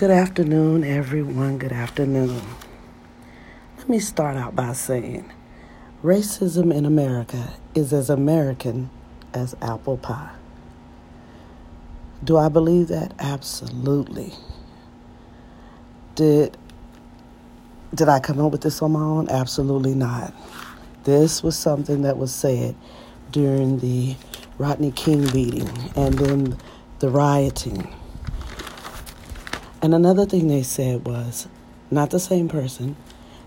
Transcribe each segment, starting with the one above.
Good afternoon, everyone. Good afternoon. Let me start out by saying racism in America is as American as apple pie. Do I believe that? Absolutely. Did did I come up with this on my own? Absolutely not. This was something that was said during the Rodney King beating and then the rioting. And another thing they said was not the same person.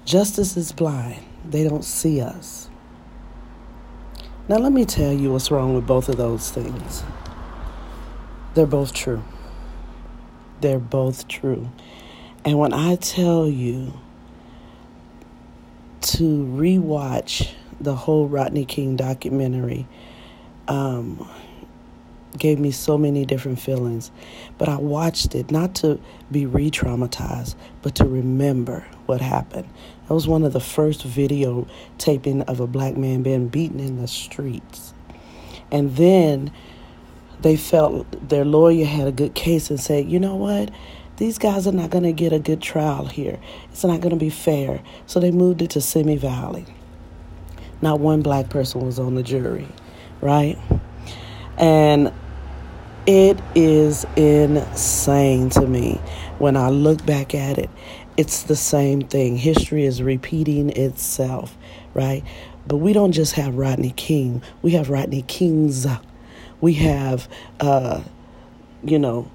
Justice is blind. They don't see us. Now, let me tell you what's wrong with both of those things. They're both true. They're both true. And when I tell you to rewatch the whole Rodney King documentary, um, gave me so many different feelings. But I watched it not to be re traumatized, but to remember what happened. That was one of the first video taping of a black man being beaten in the streets. And then they felt their lawyer had a good case and said, you know what? These guys are not going to get a good trial here. It's not going to be fair. So they moved it to Simi Valley. Not one black person was on the jury, right? And it is insane to me when I look back at it. It's the same thing. History is repeating itself, right? But we don't just have Rodney King, we have Rodney Kings. We have, uh, you know,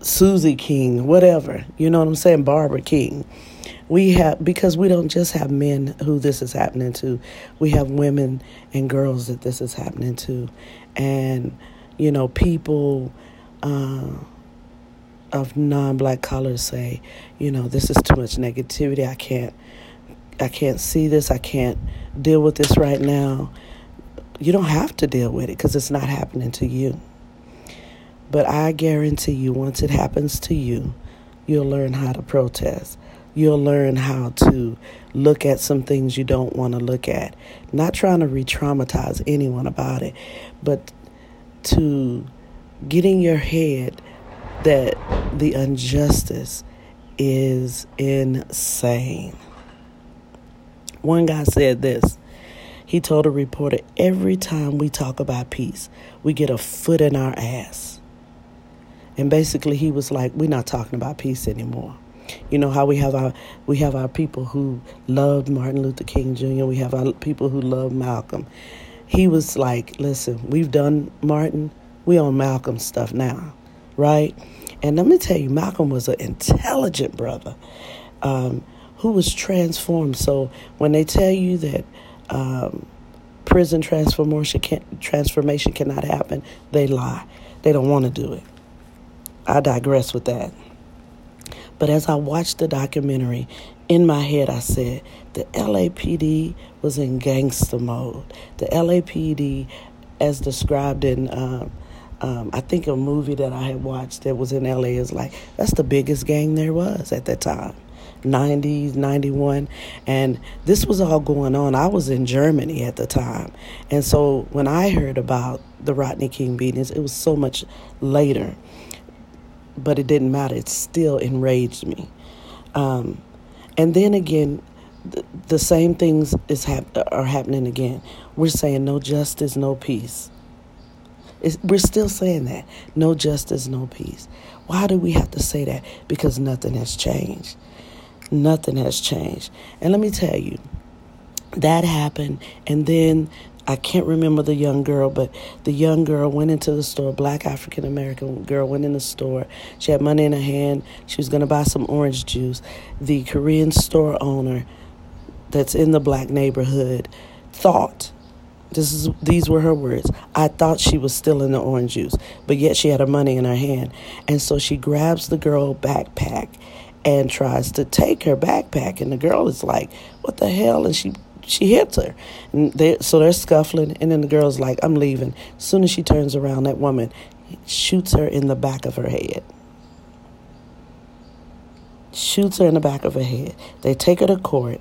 Susie King, whatever. You know what I'm saying? Barbara King. We have, because we don't just have men who this is happening to, we have women and girls that this is happening to. And, you know, people uh, of non-black color say, you know, this is too much negativity. I can't, I can't see this. I can't deal with this right now. You don't have to deal with it because it's not happening to you. But I guarantee you, once it happens to you, you'll learn how to protest. You'll learn how to look at some things you don't want to look at. Not trying to re traumatize anyone about it, but to get in your head that the injustice is insane. One guy said this. He told a reporter, Every time we talk about peace, we get a foot in our ass. And basically, he was like, We're not talking about peace anymore. You know how we have our we have our people who loved Martin Luther King Jr. We have our people who love Malcolm, he was like, listen, we've done Martin, we on Malcolm stuff now, right? And let me tell you, Malcolm was an intelligent brother um, who was transformed. So when they tell you that um, prison transformation, can, transformation cannot happen, they lie. They don't want to do it. I digress with that. But as I watched the documentary, in my head I said, the LAPD was in gangster mode. The LAPD, as described in, um, um, I think a movie that I had watched that was in LA, is like, that's the biggest gang there was at that time. 90s, 91. And this was all going on. I was in Germany at the time. And so when I heard about the Rodney King beatings, it was so much later. But it didn't matter. It still enraged me. Um, and then again, the, same things is hap- are happening again. We're saying no justice, no peace. It's, we're still saying that no justice, no peace. Why do we have to say that? Because nothing has changed. Nothing has changed. And let me tell you, that happened, and then I can't remember the young girl, but the young girl went into the store, black African American girl went in the store. She had money in her hand. She was going to buy some orange juice. The Korean store owner that's in the black neighborhood thought this is these were her words. I thought she was still in the orange juice, but yet she had her money in her hand. And so she grabs the girl backpack and tries to take her backpack and the girl is like, "What the hell?" and she she hits her. They, so they're scuffling, and then the girl's like, I'm leaving. As soon as she turns around, that woman shoots her in the back of her head. Shoots her in the back of her head. They take her to court,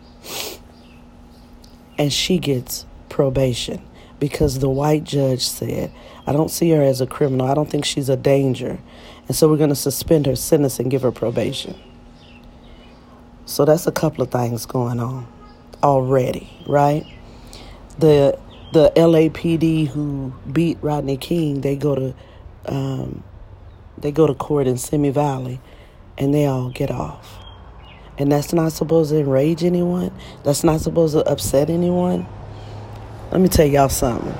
and she gets probation. because the white judge said, I don't see her as a criminal. I don't think she's a danger. And so we're going to suspend her sentence and give her probation. So that's a couple of things going on already, right? The the LAPD who beat Rodney King, they go to um, they go to court in Simi Valley, and they all get off. And that's not supposed to enrage anyone. That's not supposed to upset anyone. Let me tell y'all something.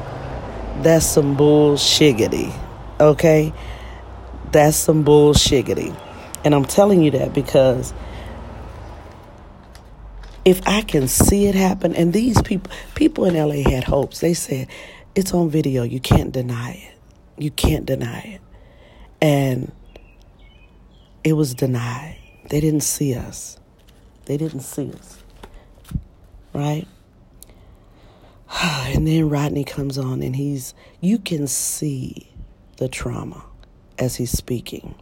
That's some bullshiggity. Okay? That's some bullshiggity. And I'm telling you that because if I can see it happen, and these people, people in LA had hopes. They said, it's on video. You can't deny it. You can't deny it. And it was denied. They didn't see us. They didn't see us. Right? And then Rodney comes on and he's, you can see the trauma as he's speaking.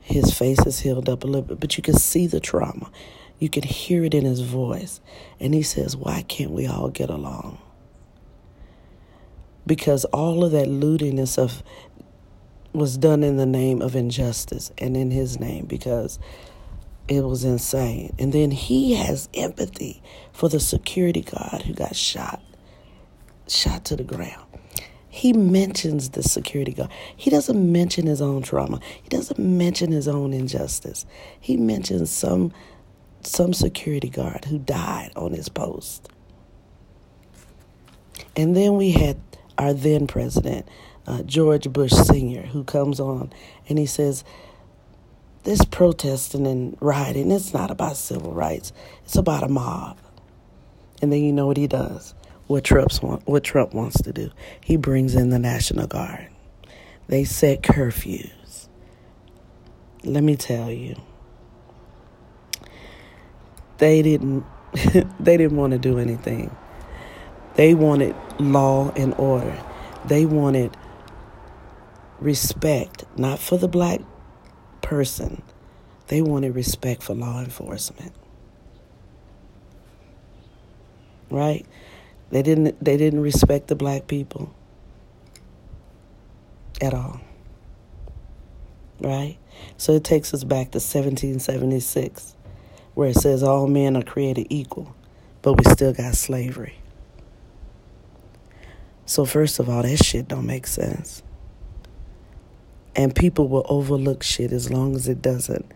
His face is healed up a little bit, but you can see the trauma. You can hear it in his voice. And he says, Why can't we all get along? Because all of that lootiness of was done in the name of injustice and in his name because it was insane. And then he has empathy for the security guard who got shot, shot to the ground. He mentions the security guard. He doesn't mention his own trauma. He doesn't mention his own injustice. He mentions some some security guard who died on his post. And then we had our then president, uh, George Bush Sr., who comes on and he says, This protesting and rioting, it's not about civil rights, it's about a mob. And then you know what he does, what, Trump's want, what Trump wants to do. He brings in the National Guard. They set curfews. Let me tell you they didn't they didn't want to do anything. They wanted law and order. They wanted respect, not for the black person. They wanted respect for law enforcement. Right? They didn't they didn't respect the black people at all. Right? So it takes us back to 1776 where it says all men are created equal, but we still got slavery. So, first of all, that shit don't make sense. And people will overlook shit as long as it doesn't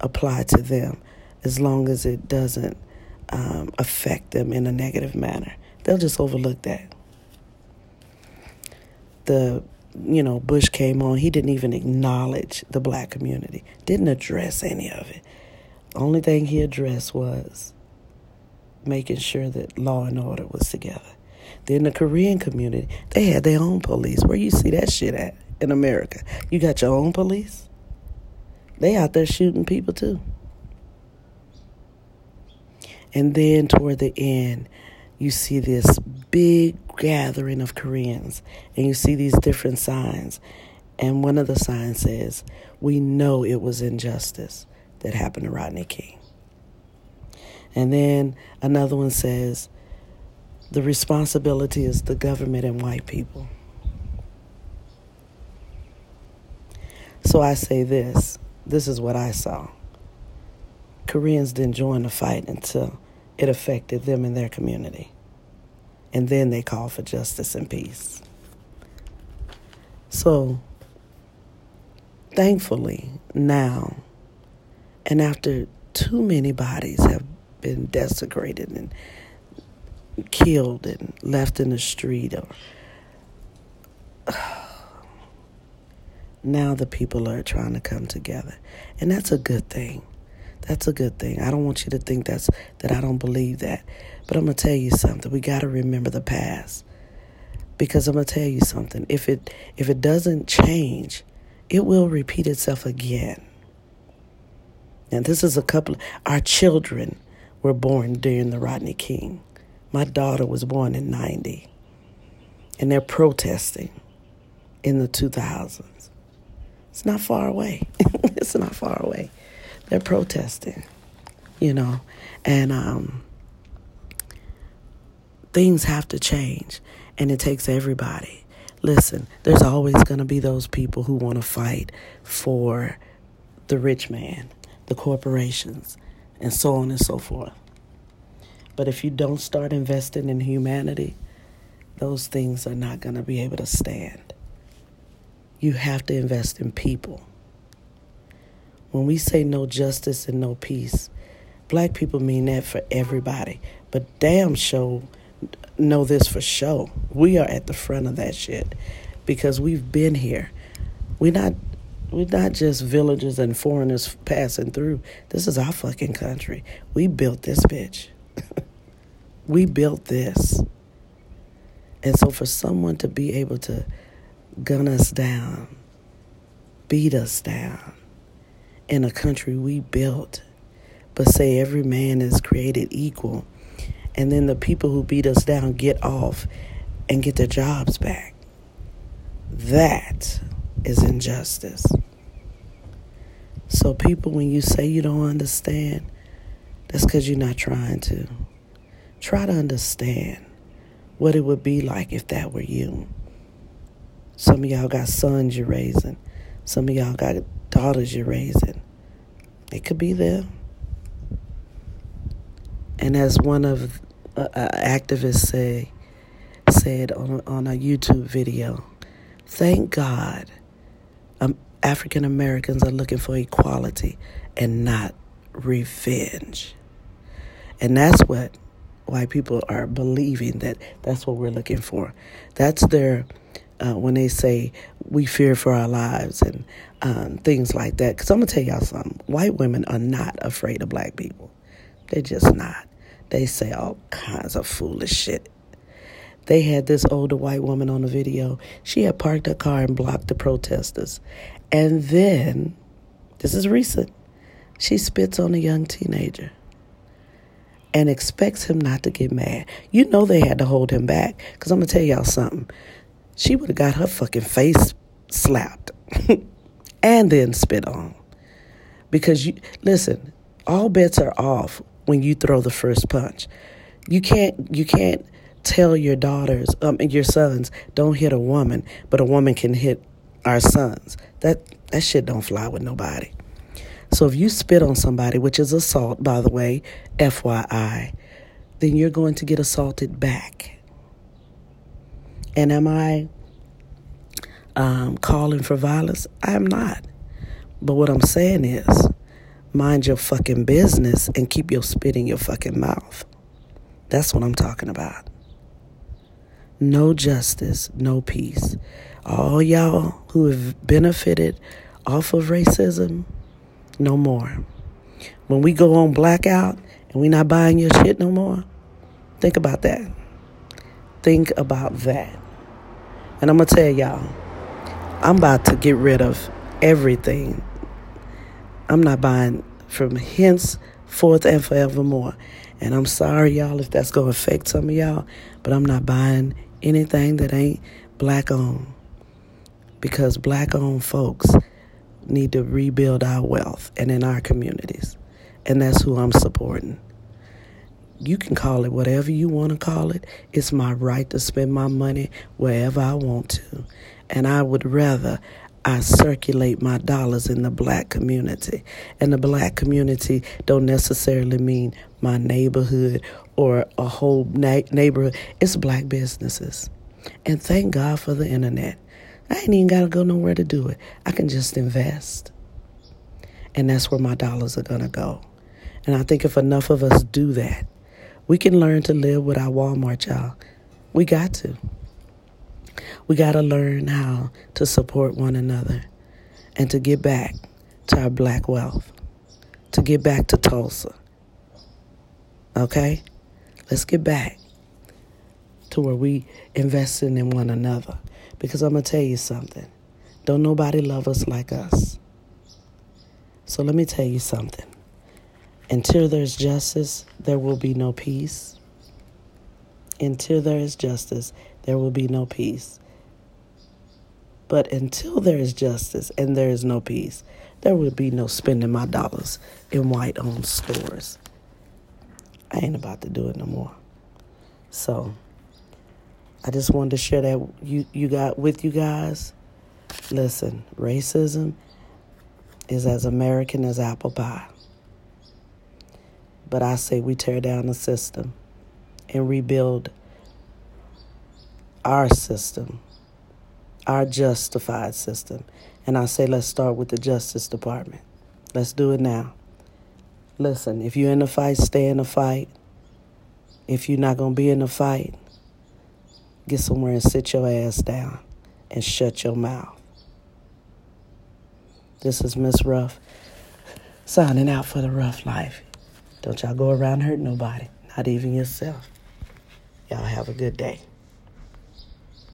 apply to them, as long as it doesn't um, affect them in a negative manner. They'll just overlook that. The you know, Bush came on, he didn't even acknowledge the black community, didn't address any of it. Only thing he addressed was making sure that law and order was together. Then the Korean community, they had their own police. Where you see that shit at in America? You got your own police? They out there shooting people too. And then toward the end, you see this big gathering of Koreans and you see these different signs. And one of the signs says, We know it was injustice that happened to Rodney King. And then another one says, the responsibility is the government and white people. So I say this this is what I saw. Koreans didn't join the fight until it affected them and their community. And then they called for justice and peace. So, thankfully, now and after too many bodies have been desecrated and killed and left in the street or now the people are trying to come together. And that's a good thing. That's a good thing. I don't want you to think that's that i don't believe that. But i'm going to tell you something. We got to remember the past. Because i'm going to tell you something. If it if it doesn't change it will repeat itself again and this is a couple, our children were born during the Rodney King. My daughter was born in 90. And they're protesting in the 2000s. It's not far away. it's not far away. They're protesting, you know. And um, things have to change. And it takes everybody. Listen, there's always going to be those people who want to fight for the rich man, the corporations, and so on and so forth. But if you don't start investing in humanity, those things are not going to be able to stand. You have to invest in people. When we say no justice and no peace, black people mean that for everybody. But damn show know this for sure. We are at the front of that shit because we've been here. We're not we're not just villagers and foreigners passing through. This is our fucking country. We built this bitch. we built this. And so for someone to be able to gun us down, beat us down in a country we built, but say every man is created equal and then the people who beat us down get off and get their jobs back. That is injustice. So, people, when you say you don't understand, that's because you're not trying to. Try to understand what it would be like if that were you. Some of y'all got sons you're raising, some of y'all got daughters you're raising. It could be them. And as one of uh, activists say said on on a YouTube video, thank God African Americans are looking for equality and not revenge. And that's what white people are believing that that's what we're looking for. That's their uh, when they say we fear for our lives and um, things like that. Because I'm gonna tell y'all something: white women are not afraid of black people. They're just not. They say all kinds of foolish shit. They had this older white woman on the video. She had parked her car and blocked the protesters. And then, this is recent, she spits on a young teenager and expects him not to get mad. You know they had to hold him back because I'm going to tell y'all something. She would have got her fucking face slapped and then spit on. Because you, listen, all bets are off when you throw the first punch. You can't you can't tell your daughters um and your sons don't hit a woman, but a woman can hit our sons. That that shit don't fly with nobody. So if you spit on somebody, which is assault by the way, FYI, then you're going to get assaulted back. And am I um, calling for violence? I'm not. But what I'm saying is, mind your fucking business and keep your spit in your fucking mouth. That's what I'm talking about. No justice, no peace. All y'all who have benefited off of racism, no more. When we go on blackout and we not buying your shit no more, think about that. Think about that. And I'm going to tell y'all, I'm about to get rid of everything I'm not buying from henceforth and forevermore. And I'm sorry, y'all, if that's going to affect some of y'all, but I'm not buying anything that ain't black owned. Because black owned folks need to rebuild our wealth and in our communities. And that's who I'm supporting. You can call it whatever you want to call it. It's my right to spend my money wherever I want to. And I would rather I circulate my dollars in the black community. And the black community don't necessarily mean my neighborhood or a whole na- neighborhood. It's black businesses. And thank God for the internet. I ain't even got to go nowhere to do it. I can just invest. And that's where my dollars are going to go. And I think if enough of us do that, we can learn to live with our Walmart, y'all. We got to. We got to learn how to support one another and to get back to our black wealth, to get back to Tulsa. Okay? Let's get back to where we investing in one another. Because I'm going to tell you something. Don't nobody love us like us. So let me tell you something. Until there's justice, there will be no peace. Until there is justice, there will be no peace. But until there is justice and there is no peace, there will be no spending my dollars in white owned stores. I ain't about to do it no more. So I just wanted to share that you you got with you guys. Listen, racism is as American as apple pie. But I say we tear down the system and rebuild our system, our justified system. And I say let's start with the Justice Department. Let's do it now. Listen, if you're in a fight, stay in the fight. If you're not going to be in the fight, get somewhere and sit your ass down and shut your mouth. This is Miss Ruff signing out for the rough life. Don't y'all go around hurting nobody, not even yourself. Y'all have a good day.